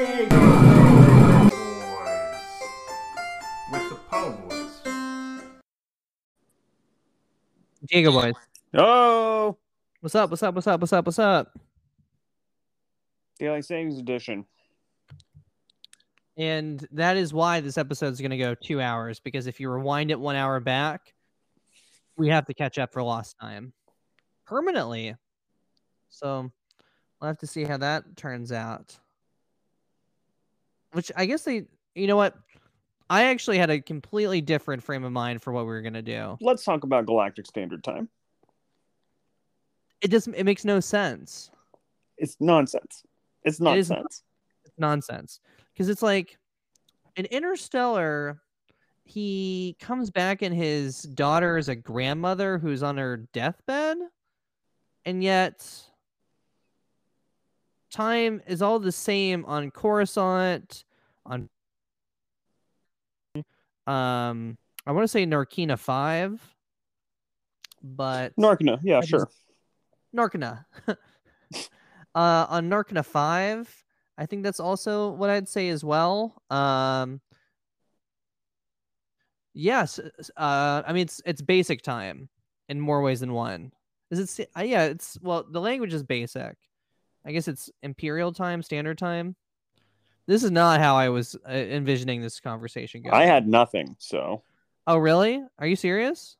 Diego Boys with the Po Boys. Diego boys. Oh, What's up? What's up? What's up? What's up? What's up? Daily Savings Edition. And that is why this episode is going to go two hours because if you rewind it one hour back, we have to catch up for lost time permanently. So we'll have to see how that turns out. Which I guess they, you know what? I actually had a completely different frame of mind for what we were going to do. Let's talk about Galactic Standard Time. It doesn't, it makes no sense. It's nonsense. It's It is nonsense. It's nonsense because it's like in Interstellar, he comes back and his daughter is a grandmother who's on her deathbed, and yet time is all the same on Coruscant, on um, I want to say Narkina Five, but Narkina, yeah, I just- sure. Narkina. uh, on Narkina 5, I think that's also what I'd say as well. Um, yes, uh, I mean it's it's basic time in more ways than one. Is it? Uh, yeah, it's well the language is basic. I guess it's imperial time, standard time. This is not how I was uh, envisioning this conversation going. I had nothing, so oh, really? Are you serious?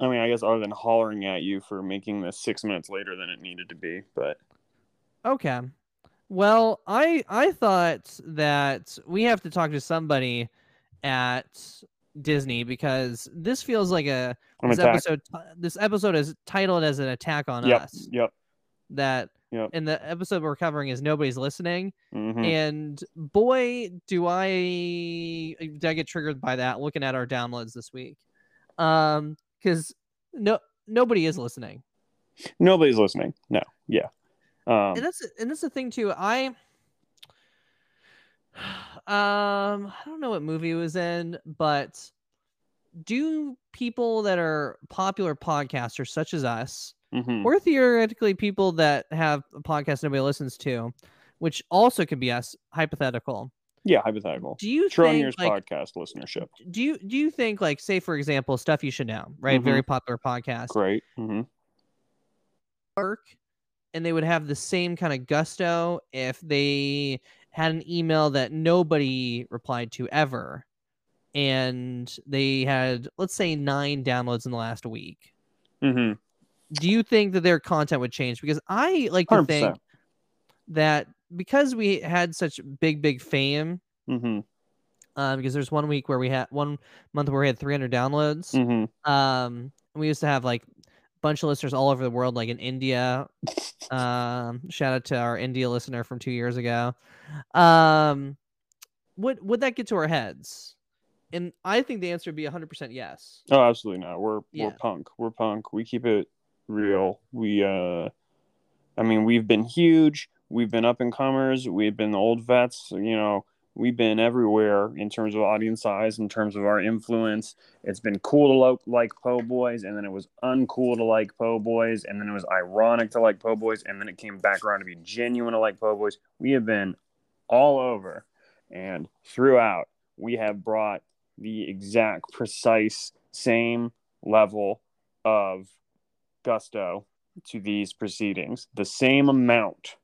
I mean, I guess other than hollering at you for making this six minutes later than it needed to be, but Okay. Well, I I thought that we have to talk to somebody at Disney because this feels like a I'm this attacked. episode this episode is titled as an attack on Yep, us. yep. That Yep. and the episode we're covering is nobody's listening. mhm. And boy, do I do I get triggered by that looking at our downloads this week. Um, because no nobody is listening. Nobody's listening. No, yeah. Um, and that's and that's the thing too. I um I don't know what movie it was in, but do people that are popular podcasters such as us, mhm. or theoretically people that have a podcast nobody listens to, which also could be us, hypothetical. Yeah, hypothetical. Do you Schrodinger's think like podcast listenership. do you do you think like say for example stuff you should know right Mhm. very popular podcast Great. hmm work and they would have the same kind of gusto if they had an email that nobody replied to ever and they had let's say nine downloads in the last week hmm do you think that their content would change because i like to 100%. think that because we had such big big fame hmm um, because there's one week where we had one month where we had 300 downloads hmm um we used to have like a bunch of listeners all over the world like in india um shout out to our india listener from two years ago um would would that get to our heads and i think the answer would be 100% yes Oh, absolutely not. We're Yeah. we're punk. We're punk. We keep it real. We uh I mean, we've been huge. We've been up and comers. We've been old vets, you know, we've been everywhere in terms of audience size, in terms of our influence. It's been cool to lo- like Po Boys, and then it was uncool to like Po Boys, and then it was ironic to like Po Boys, and then it came back around to be genuine to like Po Boys. We have been all over, and throughout, we have brought the exact, precise, same level of gusto to these proceedings. The same amount,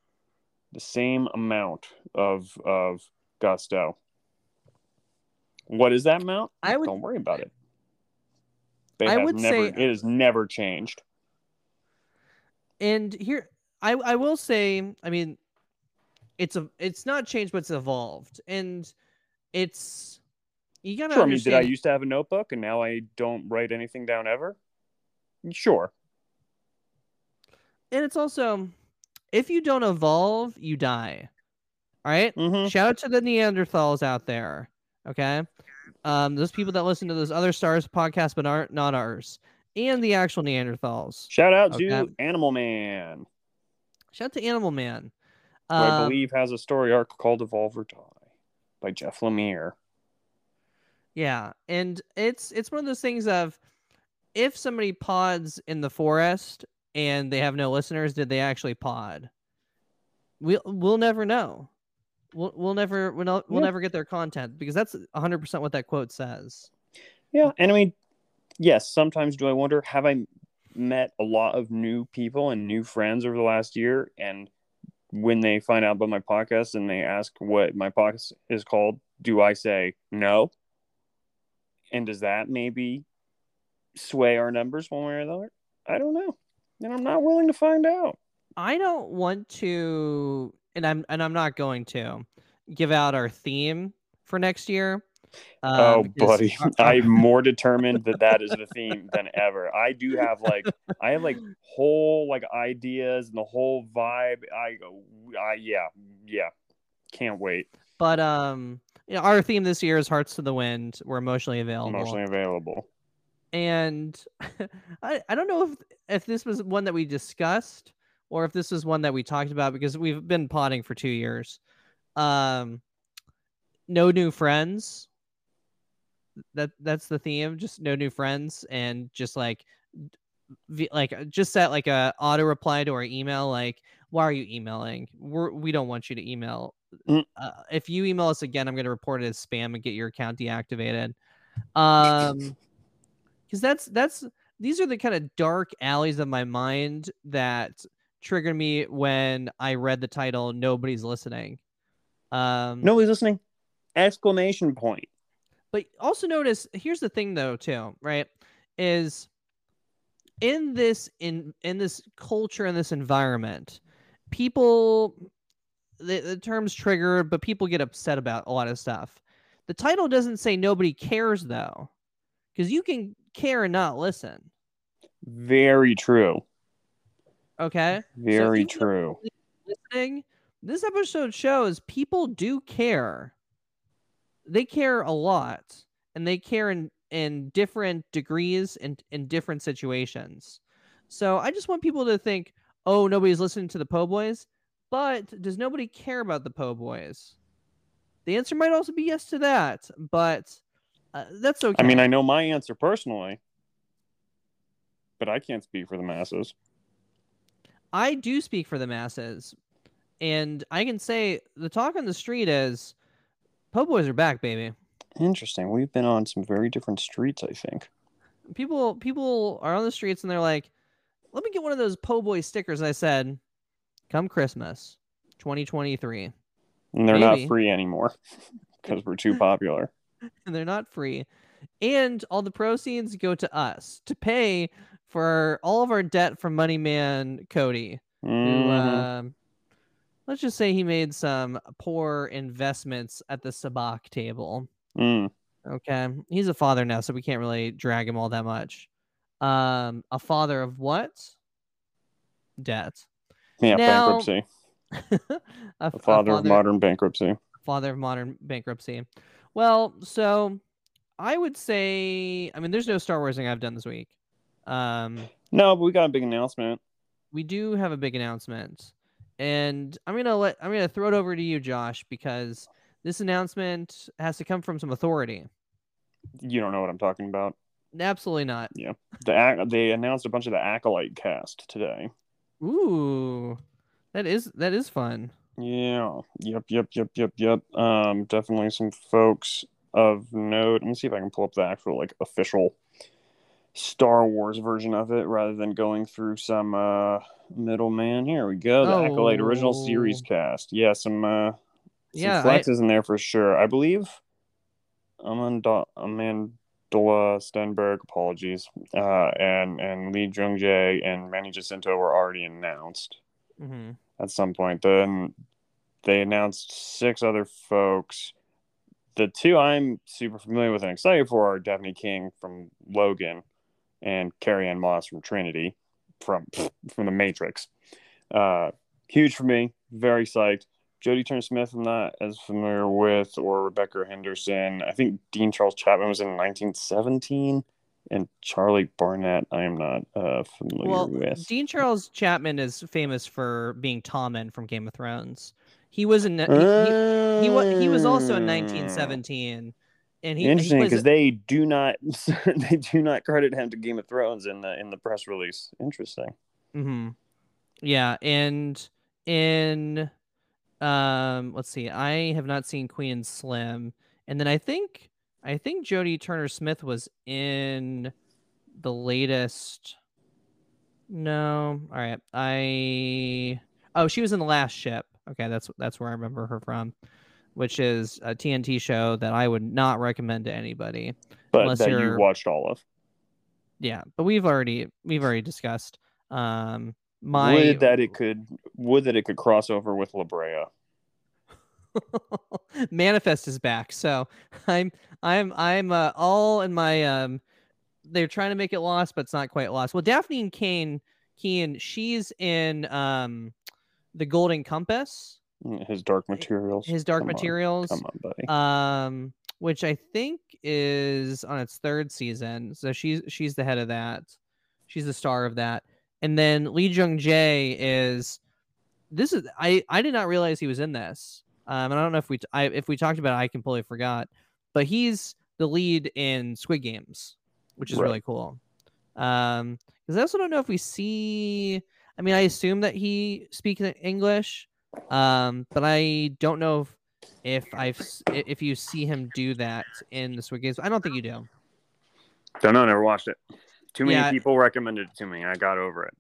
the same amount of of gusto. What is that amount? i would Don't worry about it. It I would never, say- it has never changed. and here i i will say i mean it's a it's not changed but it's evolved and it's you gotta Sure. I mean, did I used to have a notebook and now I don't write anything down ever? Sure. And it's also if you don't evolve you die all right Mm-hmm. Shout out to the Neanderthals out there. Okay. Um, those people that listen to those other stars podcasts but aren't not ours. And the actual Neanderthals. Shout out Okay. to Animal Man, Shout out to Animal Man. who I Um, believe has a story arc called Evolve or Die by Jeff Lemire. yeah, and it's it's one of those things of if somebody pods in the forest and they have no listeners, did they actually pod? We'll we'll never know. we'll we'll never we'll, no- we'll never get their content because that's 100 percent what that quote says. Yeah, and I mean, yes, sometimes do I wonder have I met a lot of new people and new friends over the last year and when they find out about my podcast and they ask what my podcast is called, do I say no? And does that maybe sway our numbers one way or the other? I don't know. And I'm not willing to find out. I don't want to, and I'm and I'm not going to give out our theme for next year. um, oh, buddy, our- our- I'm more determined that that is the theme than ever. I do have like, I have like whole like ideas and the whole vibe. I go, I yeah, yeah, can't wait. but um, you know, our theme this year is Hearts to the Wind. We're emotionally available. Emotionally available. And I, I don't know if if this was one that we discussed or if this was one that we talked about because we've been potting for two years. Um, no new friends. That that's the theme. Just no new friends, and just like, like uh, just set like a auto reply to our email. Like, why are you emailing? We're we don't want you to email. Mm. Uh, if you email us again, I'm going to report it as spam and get your account deactivated. Um because that's that's these are the kind of dark alleys of my mind that triggered me when I read the title "Nobody's Listening." Um, Nobody's listening. Exclamation point. but also notice here's the thing though too, right? Is in this in in this culture in this environment, people the, the terms triggered, but people get upset about a lot of stuff. The title doesn't say nobody cares though, because you can care and not listen. Very true. Okay. Very though- true. listening, this episode shows people do care. They care a lot, and they care in in different degrees and in different situations. So I just want people to think, oh, nobody's listening to the Po Boys, but does nobody care about the Po Boys? The answer might also be yes to that, but uh, that's okay. I mean, I know my answer personally, but I can't speak for the masses. I do speak for the masses, and I can say the talk on the street is, Po Boys are back, baby. Interesting. We've been on some very different streets, I think. People people are on the streets and they're like, "Let me get one of those Po Boy stickers." I said, "Come Christmas, 2023," And they're Maybe. not free anymore because we're too popular. and they're not free, and all the proceeds go to us to pay for all of our debt from Money Man Cody. who Mhm. um, let's just say he made some poor investments at the sabacc table. Mm. Okay, he's a father now, so we can't really drag him all that much. Um, a father of what? Debt. Yeah, Now- bankruptcy. a, a The father of modern bankruptcy. father of modern bankruptcy. Well, so I would say, I mean, there's no Star Wars thing I've done this week. Um, No, but we got a big announcement. we do have a big announcement and i'm gonna let i'm gonna throw it over to you josh because this announcement has to come from some authority You don't know what I'm talking about. absolutely not Yeah, The ac- they announced a bunch of the acolyte cast today. ooh that is that is fun Yeah. Yep. Yep. Yep. Yep. Yep. Um, definitely some folks of note. Let me see if I can pull up the actual like official Star Wars version of it rather than going through some uh middleman. Here we go. The acolyte original series Oh. cast. Yeah. Some uh some Yeah, I- flexes in there for sure. I believe Amanda Amandla Stenberg, apologies, uh, and and Lee Jung Jae and Manny Jacinto were already announced hmm at some point. Then they announced six other folks. The two I'm super familiar with and excited for are Daphne King from Logan and Carrie Ann Moss from Trinity from from the Matrix. Uh, huge for me. Very psyched. Jodie Turner Smith, I'm not as familiar with, or Rebecca Henderson. I think Dean Charles Chapman was in 1917, and Charlie Barnett, I am not uh, familiar well with. dean charles chapman is famous for being tommen from game of thrones he was in he, he, he, he was also in Uh, 1917 and he, he Interesting, because they do not they do not credit him to Game of Thrones in the in the press release. Interesting. hmm Yeah, and in Um, let's see. I have not seen Queen Slim, and then I think I think Jodie Turner Smith was in the latest. No, all right. I oh, she was in the last ship. Okay, that's that's where I remember her from, which is a TNT show that I would not recommend to anybody. But Unless that you watched all of. Yeah, but we've already we've already discussed. Um, my Would that it could would that it could cross over with La Brea. manifest is back so i'm i'm i'm uh, all in my um they're trying to make it lost but it's not quite lost well daphne and kane keen she's in um the golden compass. His dark materials. his dark Come on, materials. Come on, buddy. um which i think is on its third season. So she's she's the head of that. She's the star of that. And then lee jung jae is this is i i did not realize he was in this. Um and i don't know if we t- I, if we talked about it i completely forgot. But he's the lead in squid games which is Right. really cool. Um because i also don't know if we see i mean i assume that he speaks english um but i don't know if if I've if you see him do that in the Squid Games. I don't think you do. Don't know, never watched it. Too many Yeah. people recommended it to me. I got over it.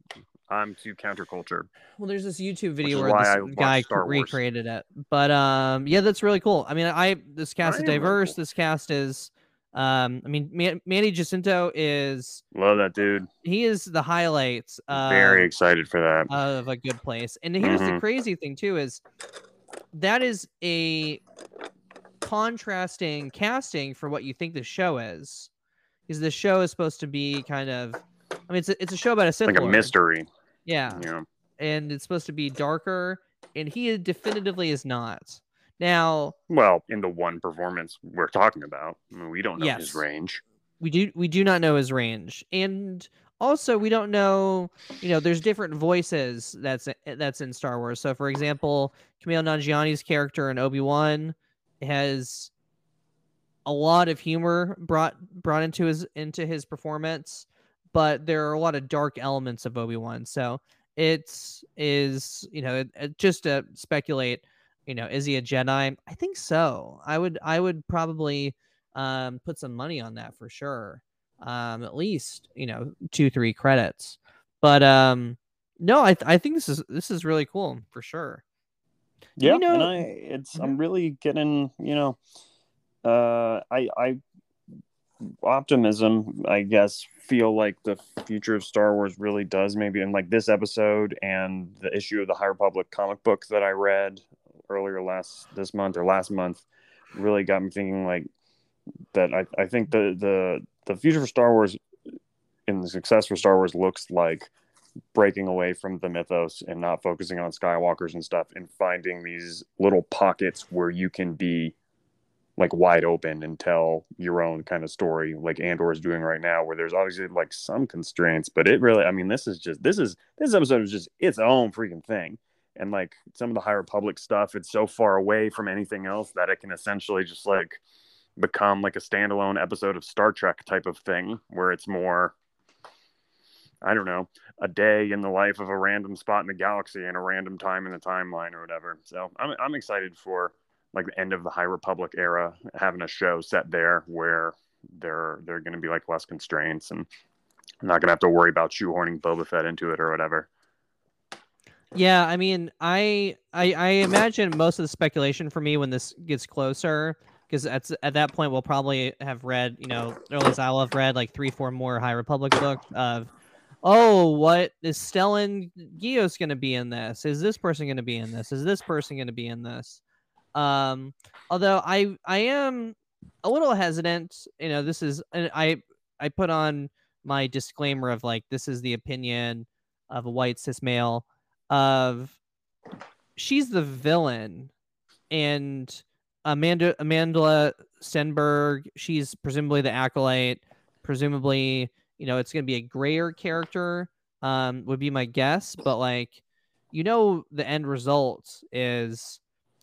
I'm too counterculture. Well, there's this YouTube video where this guy recreated it. But um, yeah, that's really cool. I mean, I this cast I is am really diverse. cool. This cast is, um, I mean, Man- Manny Jacinto is Love that dude. he is the highlights. Of, Very excited for that. of a good place. And here's the Mhm. crazy thing too is that is a contrasting casting for what you think the show is. Because the show is supposed to be kind of I mean it's a, it's a show about a Sith like a Lord. mystery. Yeah. Yeah. And it's supposed to be darker and he definitively is not. Now, Well, in the one performance we're talking about, I mean, we don't know Yes. his range. we do we do not know his range and also we don't know you know there's different voices that's that's in star wars so for example Kumail Nanjiani's character in obi-wan has a lot of humor brought brought into his into his performance but there are a lot of dark elements of obi-wan so it's is you know it, it- just to speculate you know is he a jedi i think so i would i would probably um, put some money on that for sure. Um, at least you know two three credits. But um, no, I th- I think this is this is really cool for sure. Yeah, you know- and I it's I'm really getting you know, uh, I I optimism I guess feel like the future of Star Wars really does maybe in like this episode and the issue of the High Republic comic book that I read earlier last this month or last month really got me thinking like that I, I think the the the future for Star Wars and the success for Star Wars looks like breaking away from the mythos and not focusing on Skywalkers and stuff and finding these little pockets where you can be like wide open and tell your own kind of story like Andor is doing right now where there's obviously like some constraints but it really I mean this is just this is this episode is just its own freaking thing and like some of the High Republic stuff it's so far away from anything else that it can essentially just like become like a standalone episode of Star Trek type of thing where it's more I don't know, a day in the life of a random spot in the galaxy and a random time in the timeline or whatever. So I'm I'm excited for like the end of the High Republic era, having a show set there where there are going to be like less constraints and I'm not going to have to worry about shoehorning Boba Fett into it or whatever. Yeah, I mean, I I, I imagine most of the speculation for me when this gets closer, because at at that point we'll probably have read, you know, or at least I'll have read like three, four more High Republic books of, oh, what is Stellan Gios going to be in this? Is this person going to be in this? Is this person going to be in this? Um, although I I am a little hesitant, you know, this is I I put on my disclaimer of like this is the opinion of a white cis male of she's the villain. And Amanda Amanda Stenberg, she's presumably the acolyte, presumably, you know, it's gonna be a grayer character, um, would be my guess, but like you know the end result is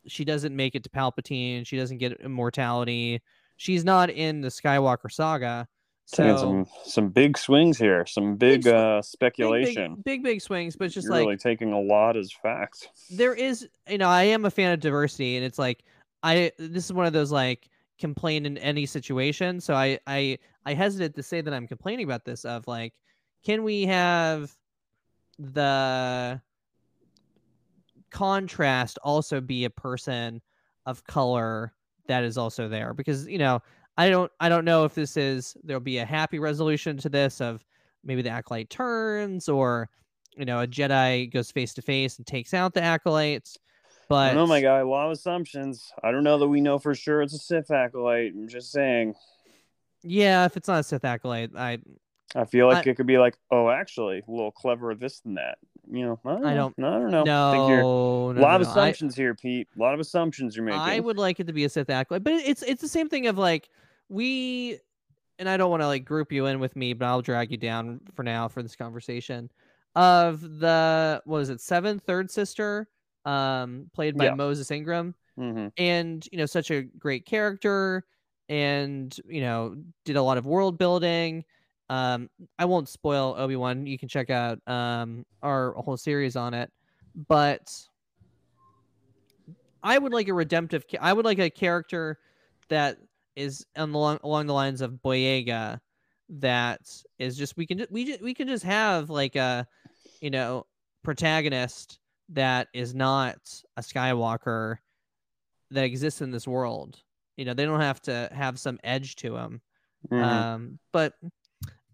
she doesn't make it to Palpatine, she doesn't get immortality, she's not in the Skywalker saga. So some some big swings here, some big, Big uh, speculation. big, big, big swings, but just You're like really taking a lot as fact. there is you know i am a fan of diversity and it's like i this is one of those like complain in any situation so i i i hesitate to say that i'm complaining about this of like can we have the contrast also be a person of color that is also there because you know i don't i don't know if this is there'll be a happy resolution to this of maybe the acolyte turns or you know a jedi goes face to face and takes out the acolytes but don't my god, A lot of assumptions. I don't know that we know for sure it's a Sith acolyte. I'm just saying. yeah if it's not a sith acolyte i I feel like I- it could be like, oh, actually, a little cleverer this than that. You know, I don't. I know. don't- No, I don't know. no, I think you're no, a no, lot of no, I- assumptions here, Pete. A lot of assumptions you're making. I would like it to be a Sith acolyte, but it's it's the same thing of like we, and I don't want to like group you in with me, but I'll drag you down for now for this conversation. Of the what is it, seven third sister, um, played by Yeah. Moses Ingram, hmm and you know such a great character, and you know did a lot of world building. Um, I won't spoil Obi Wan. You can check out um our whole series on it, but I would like a redemptive. I would like a character that is on the along, along the lines of Boyega, that is just we can we ju- we can just have like a, you know, protagonist that is not a Skywalker that exists in this world. You know, they don't have to have some edge to them. Mm-hmm. Um, but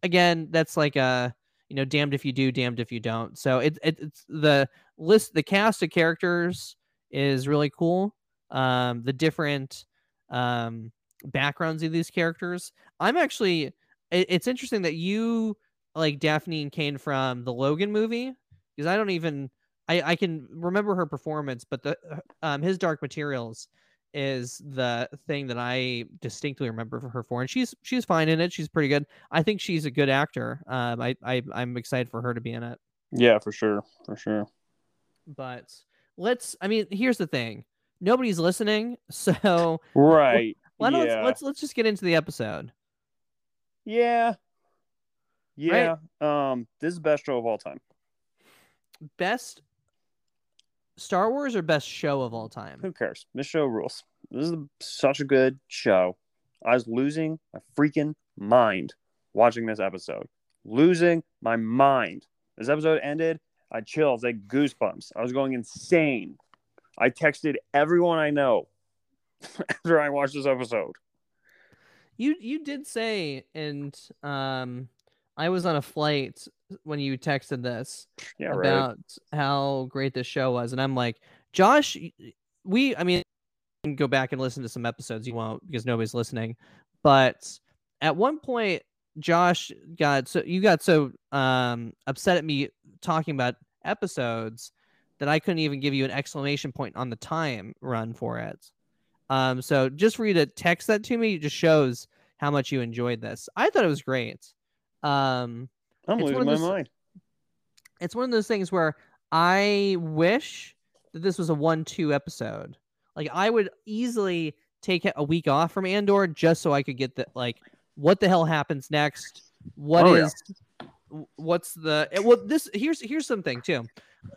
again, that's like a you know, damned if you do, damned if you don't. So it, it it's the list, the cast of characters is really cool. Um, the different um backgrounds of these characters. I'm actually, it, it's interesting that you like Daphne and Kane from the Logan movie because I don't even. I, I can remember her performance, but the um, his Dark Materials is the thing that I distinctly remember for her for, and she's she's fine in it. She's pretty good. I think she's a good actor. Um, I, I I'm excited for her to be in it. Yeah, for sure, for sure. But let's. I mean, here's the thing. Nobody's listening, so Right. Why don't yeah. let's let's just get into the episode. Yeah. Yeah. Um, this is the best show of all time. Best Star Wars or best show of all time? Who cares? This show rules. This is such a good show. I was losing my freaking mind watching this episode. Losing my mind. This episode ended. I chills, I had goosebumps. I was going insane. I texted everyone I know after I watched this episode. You you did say, and um, I was on a flight when you texted this Yeah, right. about how great this show was, and I'm like, Josh, we, I mean, you can go back and listen to some episodes. You won't because nobody's listening, but at one point, Josh got so you got so um upset at me talking about episodes that I couldn't even give you an exclamation point on the time run for it. Um, so just for you to text that to me just shows how much you enjoyed this. I thought it was great. Um, I'm it's one losing of my those- mind. it's one of those things where I wish that this was a one-two episode. Like I would easily take a week off from Andor just so I could get the like what the hell happens next? What is Oh, yeah. what's the eh, well this here's here's something too.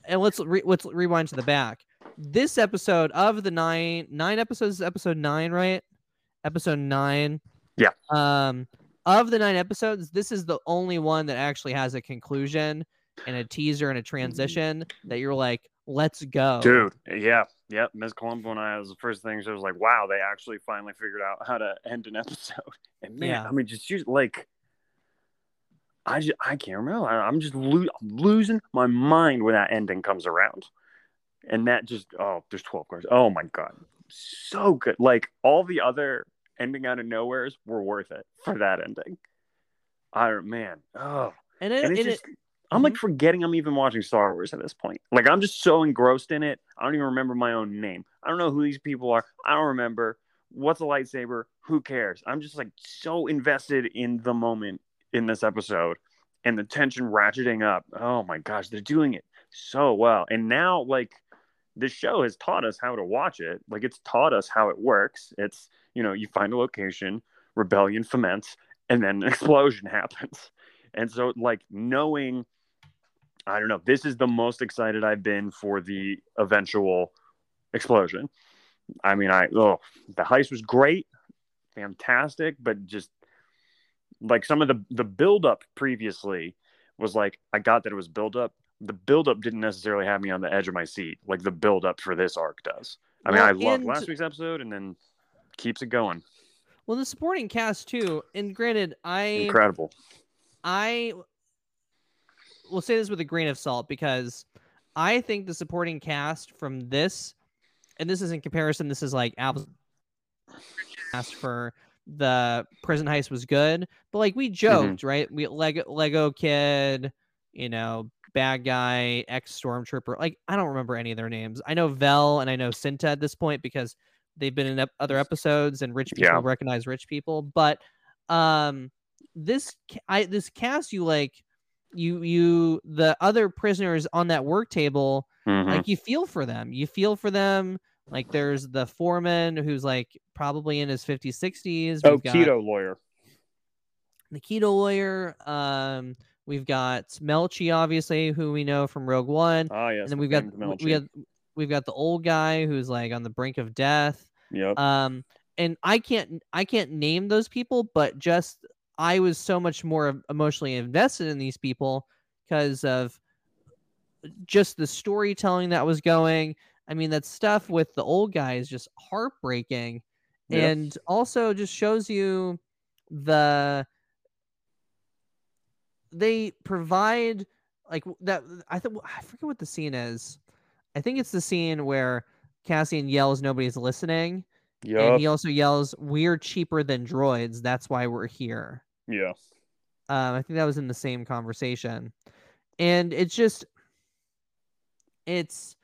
And let's re, let's rewind to the back. This episode of the nine nine episodes is episode 9, right? Episode 9. Yeah. Um of the 9 episodes, this is the only one that actually has a conclusion and a teaser and a transition that you're like, let's go. Dude, yeah, yep. Ms. Columbo and I was the first thing. She was like, "Wow, they actually finally figured out how to end an episode." And man, Yeah. I mean, just, just like, I just, I can't remember. I, I'm just lo- I'm losing my mind when that ending comes around, and that just oh, there's twelve cards. Oh my god, so good. Like all the other ending out of nowheres were worth it for that ending. I man, oh, And it, and it's and it- just I'm like mhm. forgetting I'm even watching Star Wars at this point. Like I'm just so engrossed in it. I don't even remember my own name. I don't know who these people are. I don't remember what's a lightsaber. Who cares? I'm just like so invested in the moment in this episode and the tension ratcheting up. Oh my gosh, they're doing it so well. And now like this show has taught us how to watch it. Like it's taught us how it works. It's, you know, you find a location, rebellion foments, and then an explosion happens. And so, like, knowing, I don't know, this is the most excited I've been for the eventual explosion. I mean, I, oh, the heist was great, fantastic, but just like some of the, the buildup previously was like, I got that it was buildup. The buildup didn't necessarily have me on the edge of my seat, like the buildup for this arc does. I mean, Well, I loved last week's episode and then keeps it going. Well, the supporting cast too. And granted, I Incredible. I will say this with a grain of salt because I think the supporting cast from this, and this is in comparison, this is like apples cast for the prison heist was good, but like we mm-hmm. joked, right? We Lego Lego kid, you know, bad guy, ex stormtrooper. Like I don't remember any of their names. I know Vel and I know Cinta at this point because they've been in ep- other episodes and rich people Yeah. recognize rich people. But um, this I this cast you like you you the other prisoners on that work table Mhm. like you feel for them you feel for them like there's the foreman who's like probably in his 50s 60s oh, We've got Kino Loy. the Kino Loy um we've got Melshi obviously who we know from rogue one Ah, yes. and then we've got we got we've got the old guy who's like on the brink of death Yep. um and i can't i can't name those people but just i was so much more emotionally invested in these people because of just the storytelling that was going i mean that stuff with the old guy is just heartbreaking Yeah. and also just shows you the they provide like that i think i forget what the scene is i think it's the scene where cassian yells nobody's listening Yeah. and he also yells we're cheaper than droids that's why we're here Yeah. um, I think that was in the same conversation, and it's just it's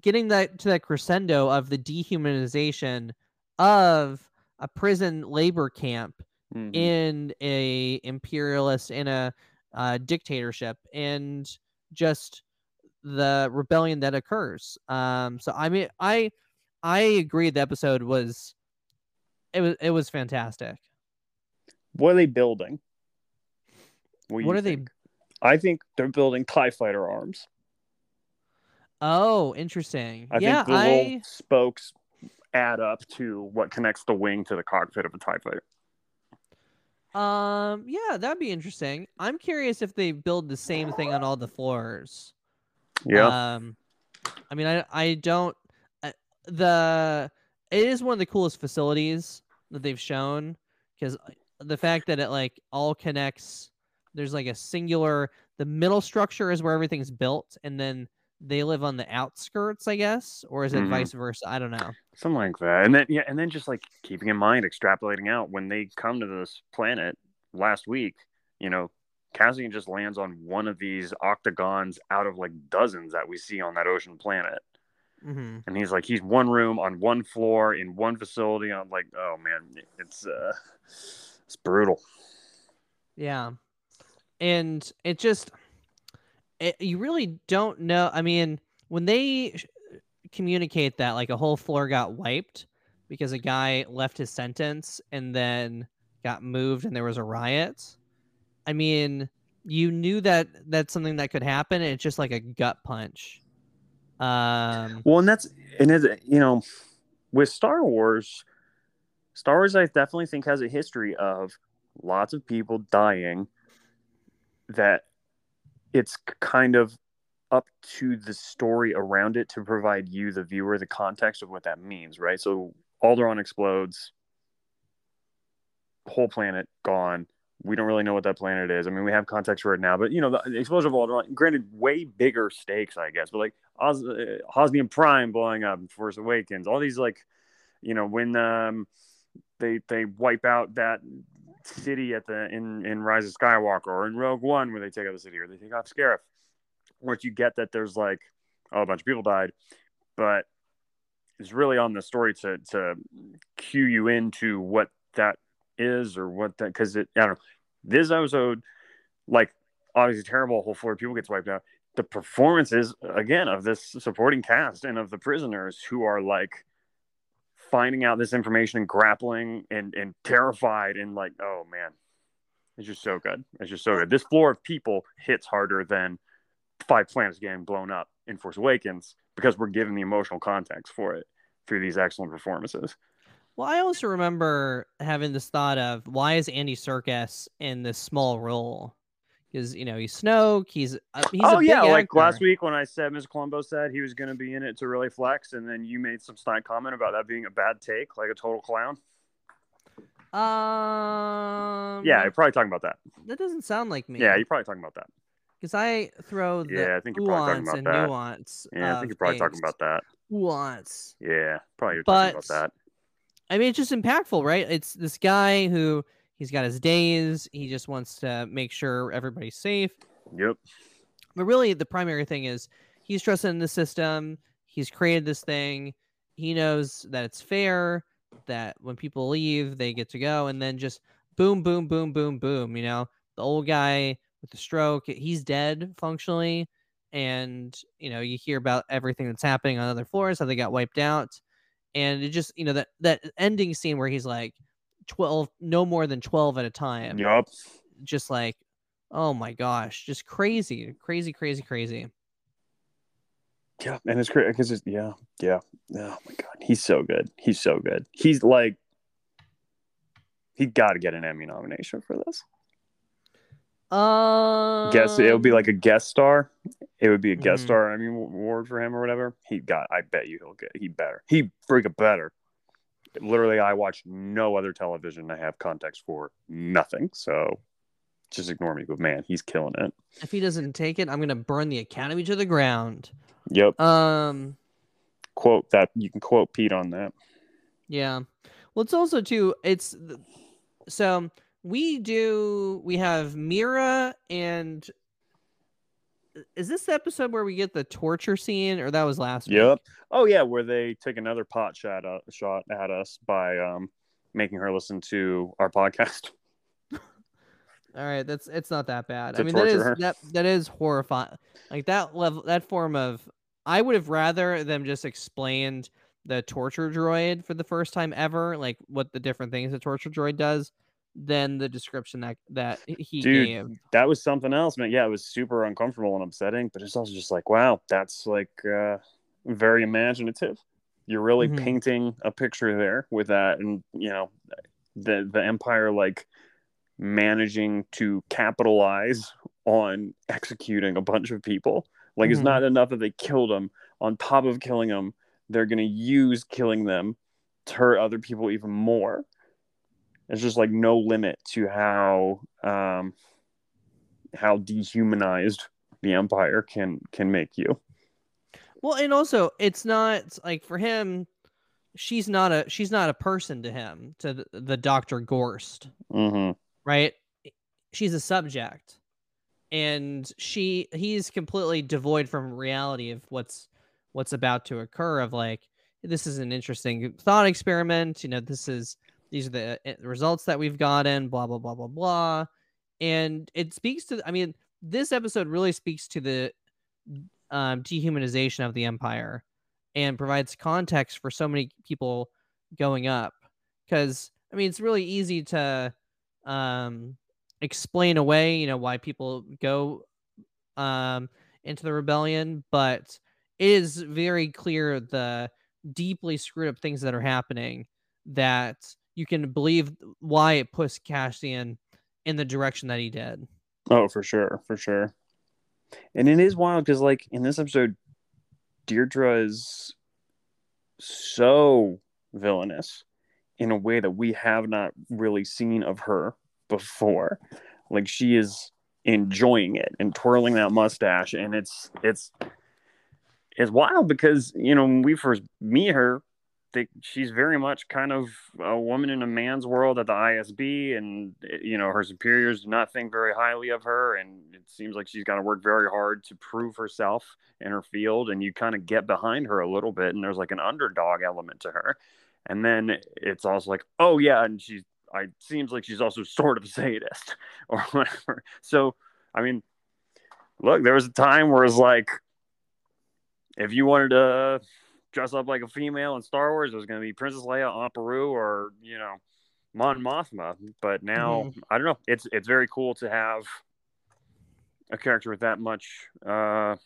getting that to that crescendo of the dehumanization of a prison labor camp Mhm. in a imperialist in a uh, dictatorship and just the rebellion that occurs um so i mean i i agree the episode was it was it was fantastic What are they building? what you are they? I think they're building TIE fighter arms. Oh, interesting. I yeah, think the I little spokes add up to what connects the wing to the cockpit of a TIE fighter. Um yeah, that'd be interesting. I'm curious if they build the same thing on all the floors. Yeah. Um I mean I I don't uh, the it is one of the coolest facilities that they've shown cuz the fact that it like all connects there's like a singular the middle structure is where everything's built and then they live on the outskirts, I guess, or is it Mhm. vice versa? I don't know. Something like that. And then yeah, and then just like keeping in mind, extrapolating out when they come to this planet last week, you know, Cassian just lands on one of these octagons out of like dozens that we see on that ocean planet. Mhm. And he's like, he's one room on one floor in one facility. I'm like, oh man, it's uh it's brutal. Yeah. And it just it, you really don't know. I mean, when they communicate that like a whole floor got wiped because a guy left his sentence and then got moved and there was a riot. I mean, you knew that that's something that could happen. It's just like a gut punch. Um, Well, and that's and it, you know, with Star Wars, Star Wars I definitely think has a history of lots of people dying. That it's kind of up to the story around it to provide you, the viewer, the context of what that means, right? So Alderaan explodes, whole planet gone. We don't really know what that planet is. I mean, we have context for it now, but you know, the explosion of Alderaan, granted, way bigger stakes, I guess, but like Os- uh, Hosnian Prime blowing up, Force Awakens, all these like, you know, when um, they they wipe out that city at the in in Rise of Skywalker or in Rogue One where they take out the city or they take off Scarif, which you get that there's like oh, a bunch of people died, but it's really on the story to to cue you into what that is or what that because it I don't know this episode like obviously terrible whole floor of people gets wiped out the performances again of this supporting cast and of the prisoners who are like finding out this information and grappling and and terrified and like oh man It's just so good. It's just so good. This floor of people hits harder than five planets getting blown up in Force Awakens because we're given the emotional context for it through these excellent performances. Well, I also remember having this thought of why is Andy Serkis in this small role? Because you know he's Snoke. He's uh, he's oh a big yeah, like actor. last week when I said Ms. Colombo said he was going to be in it to really flex, and then you made some snide comment about that being a bad take, like a total clown. Um. Yeah, you're probably talking about that. that doesn't sound like me. Yeah, you're probably talking about that. Because I throw the Yeah, I think you're probably talking about and that. nuance. Yeah, I think you're probably talking about that. nuance. Yeah, probably you're talking about But- that. I mean, it's just impactful, right? It's this guy who he's got his days. He just wants to make sure everybody's safe. Yep. But really, the primary thing is he's trusted in the system. He's created this thing. He knows that it's fair. That when people leave, they get to go, and then just boom, boom, boom, boom, boom. You know, the old guy with the stroke, he's dead functionally, and you know you hear about everything that's happening on other floors, how they got wiped out, and it just you know that that ending scene where he's like twelve, no more than twelve at a time Yup. just like oh my gosh just crazy crazy crazy crazy Yeah, and it's great because it's yeah, yeah. Oh my god, he's so good. He's so good. He's like, he got to get an Emmy nomination for this. Um Guess it would be like a guest star. It would be a guest Mhm. star mean, award for him or whatever. He got. I bet you he'll get. He better. He freaking better. Literally, I watch no other television. I have context for nothing. So just ignore me. But man, he's killing it. if he doesn't take it i'm gonna burn the academy to the ground Yep. um Quote that. You can quote Pete on that. yeah well it's also too it's so we do we have mira and is this the episode where we get the torture scene or that was last week? Yep. Oh yeah, where they take another pot shot uh, shot at us by um making her listen to our podcast. All right, that's it's not that bad. To I mean, that is her. that that is horrifying. Like that level, that form of. I would have rather them just explained the torture droid for the first time ever, like what the different things the torture droid does, than the description that that he Dude, gave. That was something else, man. Yeah, it was super uncomfortable and upsetting, but it's also just like, wow, that's like uh very imaginative. You're really Mhm. painting a picture there with that and you know the the empire like managing to capitalize on executing a bunch of people. Like it's Mhm. not enough that they killed them. On top of killing them, they're gonna use killing them to hurt other people even more. There's just like no limit to how um, how dehumanized the empire can can make you. Well, and also it's not like for him, she's not a she's not a person to him to the, the Doctor Gorst. hmm right she's a subject and she he's completely devoid from reality of what's what's about to occur of like this is an interesting thought experiment you know this is these are the uh, results that we've gotten blah blah blah blah blah. And it speaks to i mean this episode really speaks to the um, dehumanization of the empire and provides context for so many people going up. Because i mean it's really easy to um explain away you know why people go um into the rebellion but it is very clear the deeply screwed up things that are happening that you can believe why it pushed Cassian in the direction that he did. Oh, for sure, for sure. And it is wild because, like, in this episode, Dedra is so villainous in a way that we have not really seen of her before. Like, she is enjoying it and twirling that mustache, and it's it's it's wild because you know when we first meet her, they, she's very much kind of a woman in a man's world at the ISB, and eh, you know her superiors do not think very highly of her, and it seems like she's got to work very hard to prove herself in her field, and you kind of get behind her a little bit, and there's like an underdog element to her, and then it's also like, oh yeah, and she's, I seems like she's also sort of sadist or whatever. So I mean, look, there was a time where it's like, if you wanted to dress up like a female in Star Wars, it was going to be Princess Leia, Aunt Beru, or you know, Mon Mothma, but now Mm-hmm. I don't know. It's it's very cool to have a character with that much uh,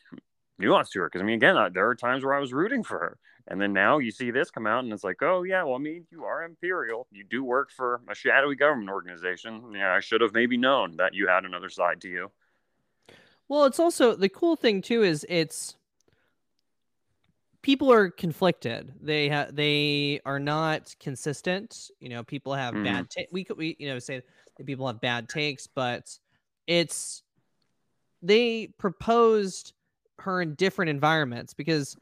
nuance to her. Because I mean, again, uh, there are times where I was rooting for her, and then now you see this come out, and it's like, oh yeah, well, I mean, you are Imperial. You do work for a shadowy government organization. Yeah, I should have maybe known that you had another side to you. Well, it's also the cool thing too is it's people are conflicted. They ha- they are not consistent. You know, people have Mhm. bad ta- we could we you know say that people have bad takes, but it's they proposed her in different environments because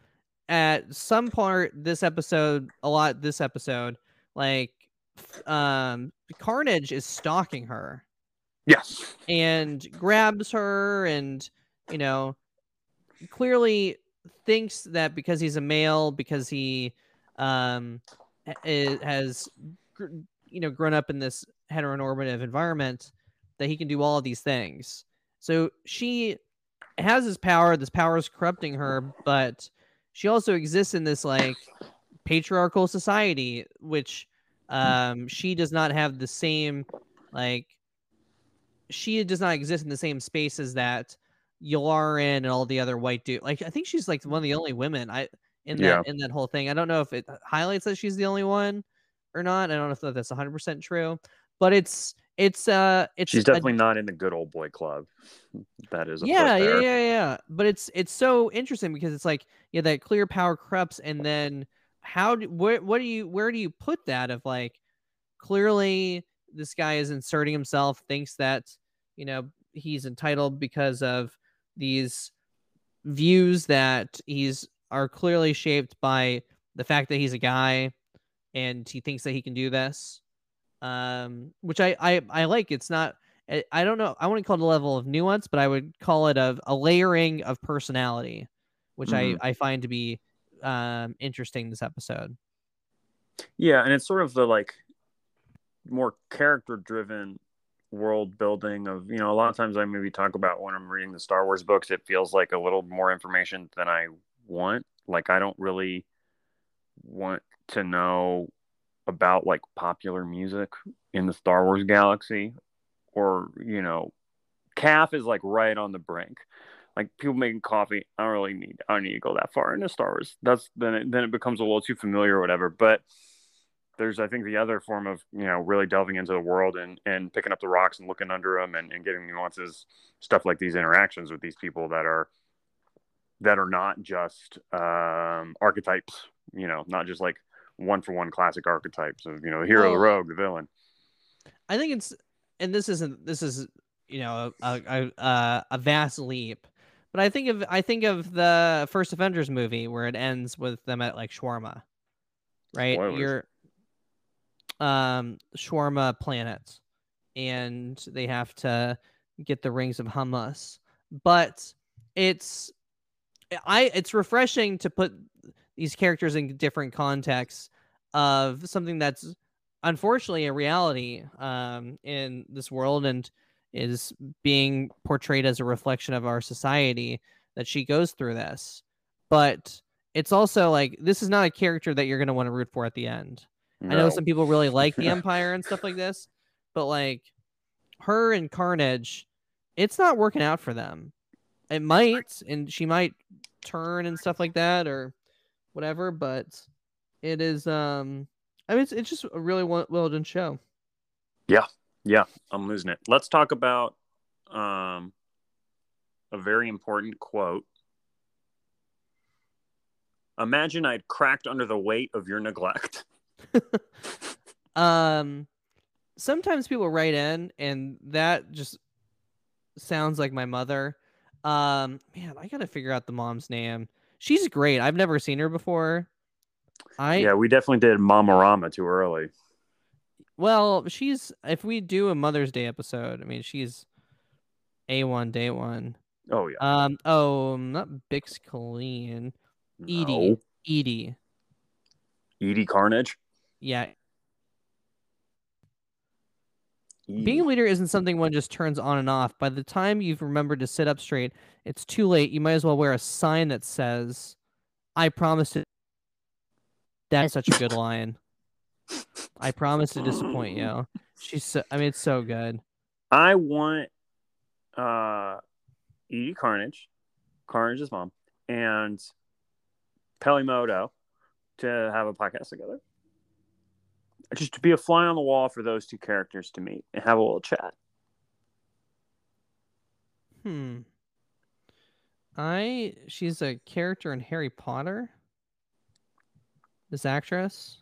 at some part this episode a lot this episode like um carnage is stalking her Yes. and grabs her and you know clearly thinks that because he's a male because he um ha- has you know grown up in this heteronormative environment that he can do all of these things. So she has this power this power is corrupting her but she also exists in this like patriarchal society which um she does not have the same like she does not exist in the same space as that Yularen and all the other white dude. Like I think she's like one of the only women I in that Yeah. in that whole thing. I don't know if it highlights that she's the only one or not. I don't know if that's 100% true, but it's it's uh it's She's a- definitely not in the good old boy club. That is yeah, yeah, yeah, yeah. But it's it's so interesting because it's like yeah, that clear power corrupts, and then how do where what do you where do you put that of like clearly this guy is inserting himself, thinks that you know he's entitled because of these views that he's are clearly shaped by the fact that he's a guy and he thinks that he can do this um which i i, I like it's not I- I don't know. I wouldn't call it a level of nuance, but I would call it of a layering of personality, which Mhm. I I find to be um interesting this episode. Yeah, and it's sort of the like more character driven world building of you know a lot of times I maybe talk about when I'm reading the Star Wars books it feels like a little more information than I want. Like I don't really want to know about like popular music in the Star Wars galaxy or you know caf is like right on the brink. Like people making coffee I don't really need I don't need to go that far into Star Wars. That's then it, then it becomes a little too familiar or whatever. But there's I think the other form of you know really delving into the world and and picking up the rocks and looking under them and, and getting nuances stuff like these interactions with these people that are that are not just um, archetypes you know not just like one for one classic archetypes of you know the hero the rogue the villain I think it's and this isn't this is you know a a, a, a vast leap, but I think of I think of the first Avengers movie where it ends with them at like shawarma, right? Spoilers. You're um shawarma planet, and they have to get the rings of hummus, but it's I it's refreshing to put these characters in different contexts of something that's unfortunately a reality um, in this world and is being portrayed as a reflection of our society that she goes through this. But it's also like this is not a character that you're going to want to root for at the end i know some people really like the empire and stuff like this but like her and carnage it's not working out for them it might and she might turn and stuff like that or whatever but it is um i mean it's, it's just a really well, well done show Yeah. Yeah, I'm losing it. Let's talk about um, a very important quote. Imagine I'd cracked under the weight of your neglect. um sometimes people write in and that just sounds like my mother um man i gotta figure out the mom's name she's great i've never seen her before i yeah, we definitely did Mamarama too early. well she's if we do a mother's day episode i mean she's a1 day one Oh yeah, um oh not bix Caleen Eedy. No. eedy Eedy Carnage. Yeah Being a leader isn't something one just turns on and off. By the time you've remembered to sit up straight, it's too late. You might as well wear a sign that says, I promise to. That's such a good line. I promise to disappoint you. She's so. I mean, it's so good. I want uh Eedy Carnage, Carnage's mom, and Pelimoto to have a podcast together. Just to be a fly on the wall for those two characters to meet and have a little chat. Hmm. I. She's a character in Harry Potter. This actress.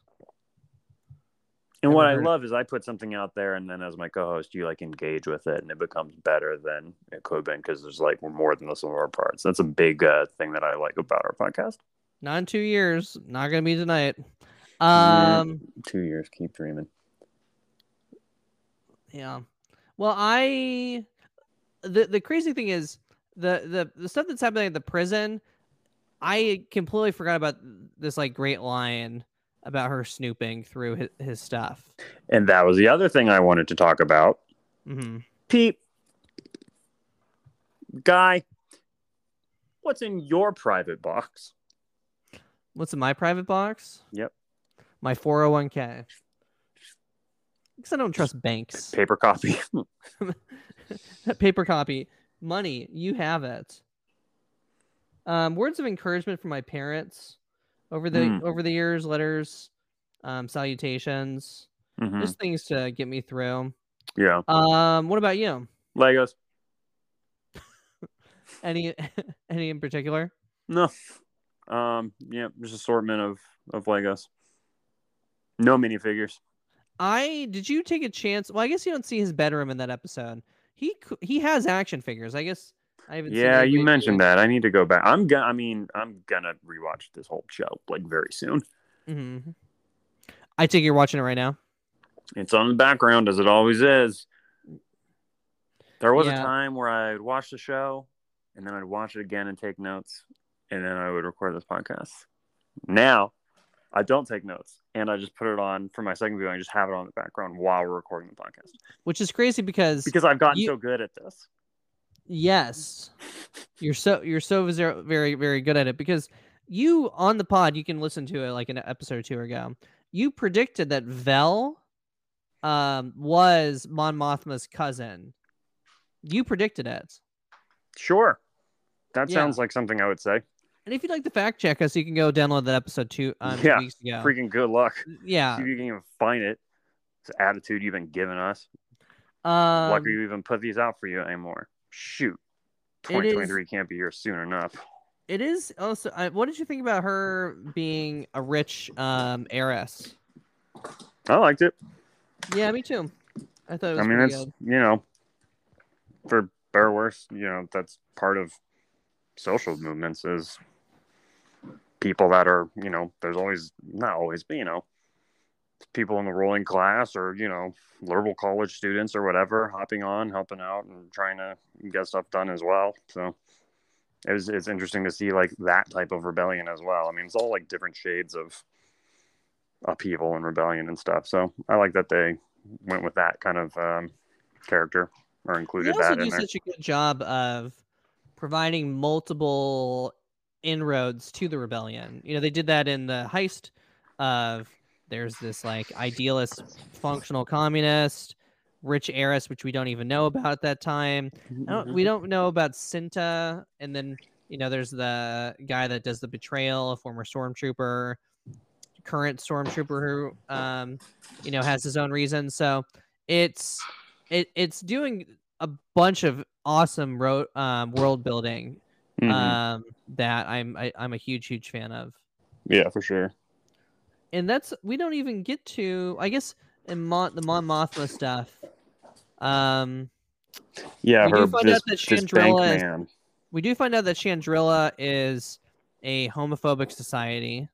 And what I love is I put something out there, and then as my co-host, you like engage with it, and it becomes better than it could have been because there's like more than the sum of our parts. That's a big uh, thing that I like about our podcast. Not in two years. Not gonna be tonight. Um. Two years, keep dreaming. Yeah. Well, I the the crazy thing is the the the stuff that's happening at the prison. I completely forgot about this like great line about her snooping through his, his stuff. And that was the other thing I wanted to talk about. Mm-hmm. Pete, guy, what's in your private box? What's in my private box? Yep. My 401k. Because I don't trust banks. Paper copy. Paper copy. Money. You have it. Um, words of encouragement from my parents over the Mm. over the years, letters, um, salutations, Mhm. just things to get me through. Yeah. Um, what about you? Legos. Any any in particular? No. Um, yeah, just assortment of, of Legos. No minifigures. I did you take a chance? Well, I guess you don't see his bedroom in that episode. He he has action figures. I guess I haven't. seen Yeah, you mentioned that. I need to go back. I'm gonna. I mean, I'm gonna rewatch this whole show like very soon. Mhm. I take you're watching it right now. It's on the background as it always is. There was Yeah. a time where I'd watch the show and then I'd watch it again and take notes, and then I would record this podcast. Now, I don't take notes, and I just put it on for my second viewing. I just have it on the background while we're recording the podcast Which is crazy because because I've gotten You- so good at this. Yes. You're so you're so ver- very very good at it because you on the pod you can listen to it like an episode or two ago. You predicted that Vel um was Mon Mothma's cousin. You predicted it. Sure, that Yeah. sounds like something I would say. And if you'd like to fact check us, you can go download that episode two um, two Yeah, weeks ago. Freaking good luck. yeah. See if you can even find it. This attitude you've been giving us. Um, Lucky you even put these out for you anymore. Shoot. It is- 2023 can't be here soon enough. it is also uh, what did you think about her being a rich um heiress? I liked it. Yeah, me too. I thought it was I mean, it's, good. you know, for better or worse, you know, that's part of social movements is people that are, you know, there's always, not always, but, you know, people in the ruling class or, you know, liberal college students or whatever hopping on, helping out and trying to get stuff done as well. So it was, it's interesting to see like that type of rebellion as well. I mean, it's all like different shades of upheaval and rebellion and stuff. So I like that they went with that kind of um, character or included They also that do there. such a good job of providing multiple inroads to the rebellion. You know, they did that in the heist of there's this like idealist functional communist, rich heiress, which we don't even know about at that time. I don't, we don't know about Cinta, and then you know there's the guy that does the betrayal, a former stormtrooper, current stormtrooper who um, you know has his own reasons. So it's it it's doing a bunch of awesome ro- um, world building Mhm. um, that I'm I, I'm a huge huge fan of. yeah, for sure. And that's we don't even get to I guess in Mon- the Mon Mothma stuff. Um, Yeah, We do find this, out that Chandrila is- man. we do find out that Chandrila is a homophobic society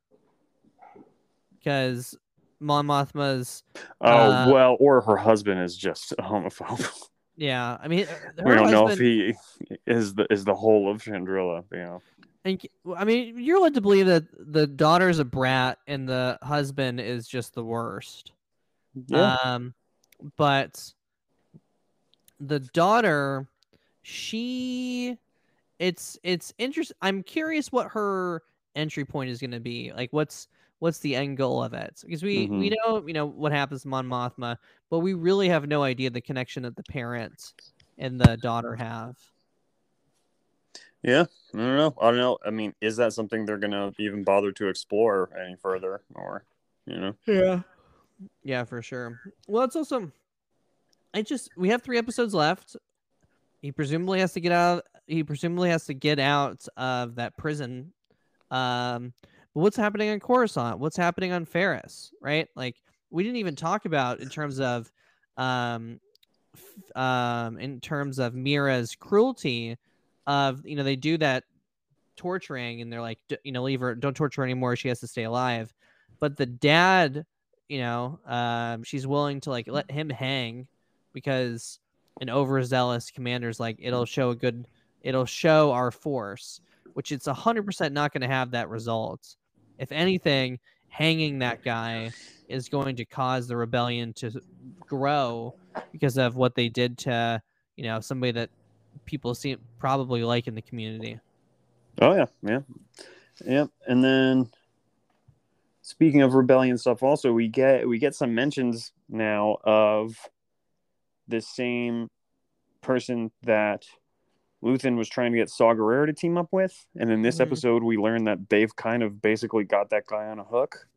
because Mon Mothma's Oh uh, well, or her husband is just a homophobe. yeah. I mean, we don't know if he is the is the whole of Chandrila. You know. And I mean, you're led to believe that the daughter's a brat and the husband is just the worst. Yeah. Um, but the daughter, she, it's it's interesting. I'm curious what her entry point is going to be. Like, what's what's the end goal of it? Because we we know you know what happens to Mon Mothma, but we really have no idea the connection that the parent and the daughter have. Yeah, I don't know. I don't know. I mean, is that something they're gonna even bother to explore any further, or you know? Yeah. Yeah, for sure. Well, it's also, I just we have three episodes left. He presumably has to get out. He presumably has to get out of that prison. Um, but what's happening on Coruscant? What's happening on Ferrix? Right? Like we didn't even talk about in terms of, um, f- um, in terms of Meero's cruelty. Of you know they do that torturing and they're like "D- you know leave her don't torture her anymore. She has to stay alive. But the dad you know um she's willing to like let him hang because an overzealous commander's like it'll show a good it'll show our force which it's 100% not going to have that result. If anything hanging that guy is going to cause the rebellion to grow because of what they did to you know somebody that people seem probably like in the community Oh yeah, yeah, yeah. And then speaking of rebellion stuff, also we get we get some mentions now of the same person that Luthen was trying to get Saw Gerrera to team up with, and in this Mhm. episode we learn that they've kind of basically got that guy on a hook.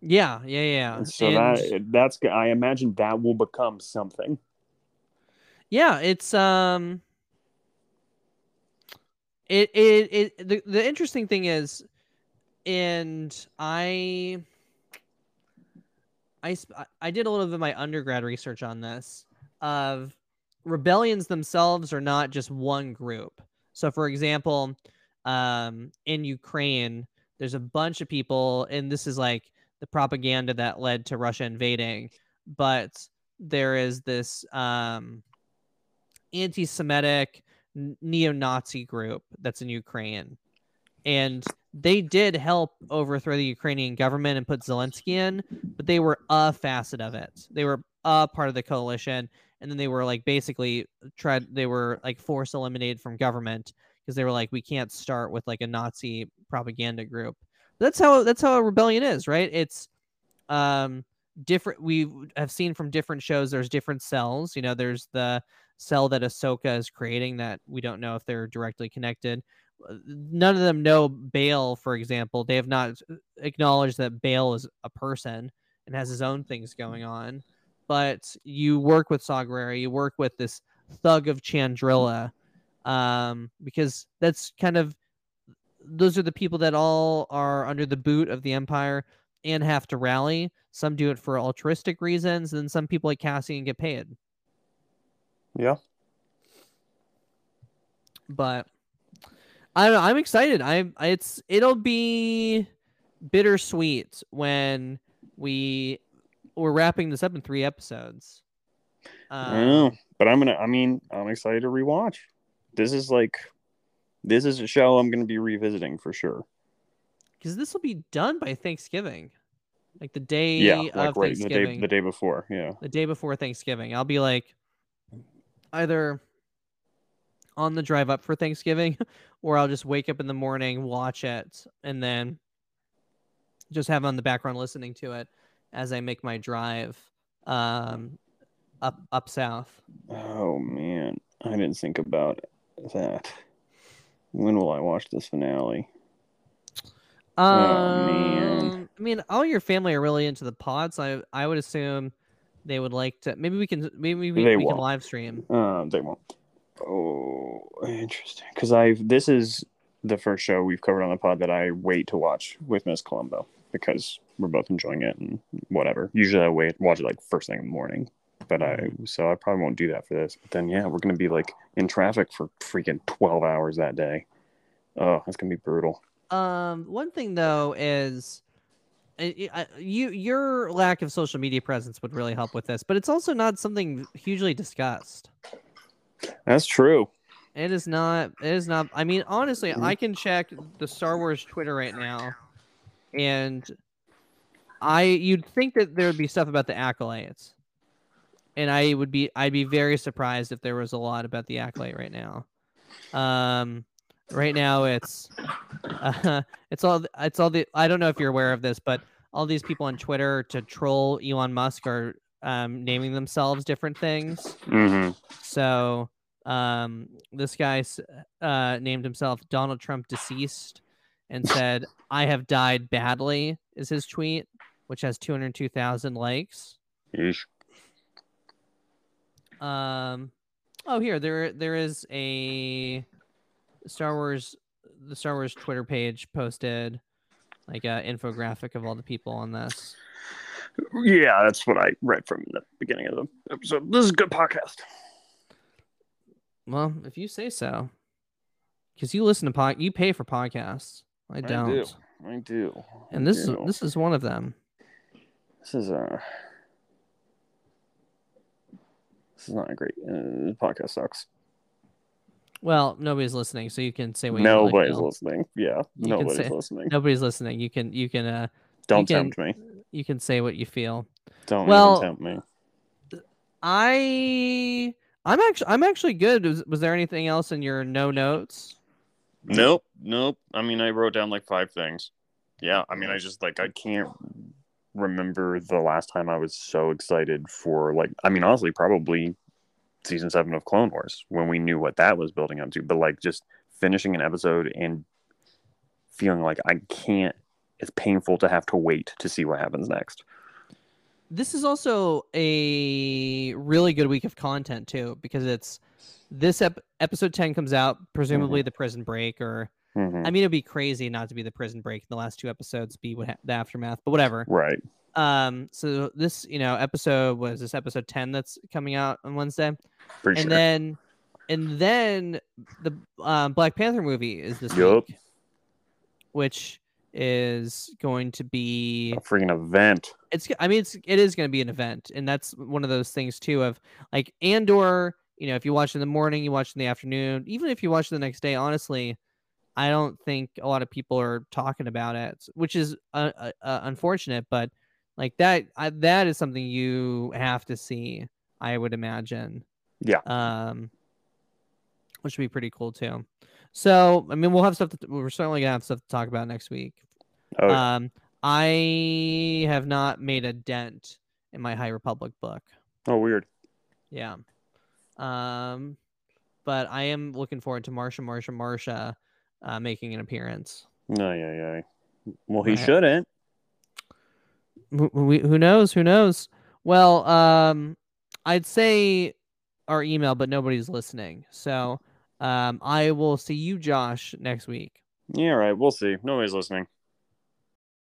yeah yeah yeah And so And- that that's I imagine that will become something. Yeah, it's um it it it the, the interesting thing is and I I I- did a little bit of my undergrad research on this of rebellions themselves are not just one group. So for example, um in Ukraine there's a bunch of people and this is like the propaganda that led to Russia invading, but there is this um anti-Semitic neo-Nazi group that's in Ukraine, and they did help overthrow the Ukrainian government and put Zelensky in, but they were a facet of it. They were a part of the coalition, and then they were like basically tried. They were like force eliminated from government because they were like, we can't start with like a Nazi propaganda group. That's how that's how a rebellion is, right? It's um different we have seen from different shows there's different cells you know there's the cell that Ahsoka is creating that we don't know if they're directly connected. Uh, None of them know Bail, for example. They have not acknowledged that Bail is a person and has his own things going on. But you work with Saw Gerrera, you work with this thug of Chandrila, um, because that's kind of those are the people that all are under the boot of the Empire and have to rally. Some do it for altruistic reasons, and some people like Cassian get paid. Yeah. but I don't know. I'm excited. I'm. It's. It'll be bittersweet when we we're wrapping this up in three episodes. I don't know, Um, but I'm gonna. I mean, I'm excited to rewatch. This is like, this is a show I'm gonna be revisiting for sure. Because this will be done by Thanksgiving, like the day Yeah, of like right the day the day before. Yeah. the day before Thanksgiving. I'll be like either on the drive up for Thanksgiving, or I'll just wake up in the morning, watch it, and then just have on the background listening to it as I make my drive um, up up south. Oh man, I didn't think about that. When will I watch this finale? Um, Oh, man. I mean, all your family are really into the pods. I I would assume they would like to. Maybe we can. Maybe we, They we can won't. live stream. Uh, they won't. Oh, interesting. Because I've this is the first show we've covered on the pod that I wait to watch with Miss Colombo because we're both enjoying it and whatever. Usually I wait watch it like first thing in the morning, but I so I probably won't do that for this. But then yeah, we're gonna be like in traffic for freaking twelve hours that day. Oh, that's gonna be brutal. Um, one thing though is, I- you your lack of social media presence would really help with this, but it's also not something hugely discussed. That's true. It is not. It is not. I mean, honestly, Mhm. I can check the Star Wars Twitter right now, and I you'd think that there would be stuff about the acolytes, and I would be I'd be very surprised if there was a lot about the acolyte right now. Um, right now it's uh, it's all it's all the I don't know if you're aware of this, but all these people on Twitter to troll Elon Musk are um, naming themselves different things. hmm So um, this guy uh, named himself Donald Trump deceased and said, "I have died badly." Is his tweet, which has 202,000 likes. Yeesh. Um, oh, here there there is a Star Wars the Star Wars Twitter page posted like a infographic of all the people on this. Yeah, that's what I read from the beginning of the episode. This is a good podcast. Well, if you say so, because you listen to pod, you pay for podcasts. I I don't, do. I do. and this is do. this is one of them. This is uh This is not a great. Uh, podcast sucks. Well, nobody's listening, so you can say what you really Nobody's feel. listening. Yeah, You nobody's say- listening. Nobody's listening. You can you can uh Don't can- tempt me. you can say what you feel. Don't Well- even tempt me. I I'm actually I'm actually good. Was, was there anything else in your no notes? Nope, nope. I mean, I wrote down like five things. Yeah, I mean, I just like I can't remember the last time I was so excited for like. I mean, honestly, probably season seven of Clone Wars when we knew what that was building up to. But like, just finishing an episode and feeling like I can't. It's painful to have to wait to see what happens next. This is also a really good week of content too because it's this ep- episode 10 comes out presumably the prison break or Mhm. I mean it'd be crazy not to be the prison break. The last two episodes be what ha- the aftermath, but whatever. right. Um so this, you know, episode was this episode 10 that's coming out on Wednesday. Pretty and sure. then and then the um, Black Panther movie is this Yup. week, which is going to be a freaking event. it's I mean it's it is going to be an event, and that's one of those things too of like Andor. You know, if you watch in the morning, you watch in the afternoon, even if you watch the next day. Honestly, I don't think a lot of people are talking about it, which is uh, uh, uh, unfortunate. But like that, I, that is something you have to see. I would imagine Yeah. um, which would be pretty cool too. So, I mean, we'll have stuff. To, we're certainly gonna have stuff to talk about next week. Oh, yeah. Um, I have not made a dent in my High Republic book. oh, weird. Yeah. Um, but I am looking forward to Marsha, Marsha, Marsha, uh, making an appearance. No, yeah, yeah. Well, he shouldn't. Wh- We, who knows? Who knows? Well, um, I'd say our email, but nobody's listening. So, um, I will see you, Josh, next week. Yeah, right. We'll see. Nobody's listening.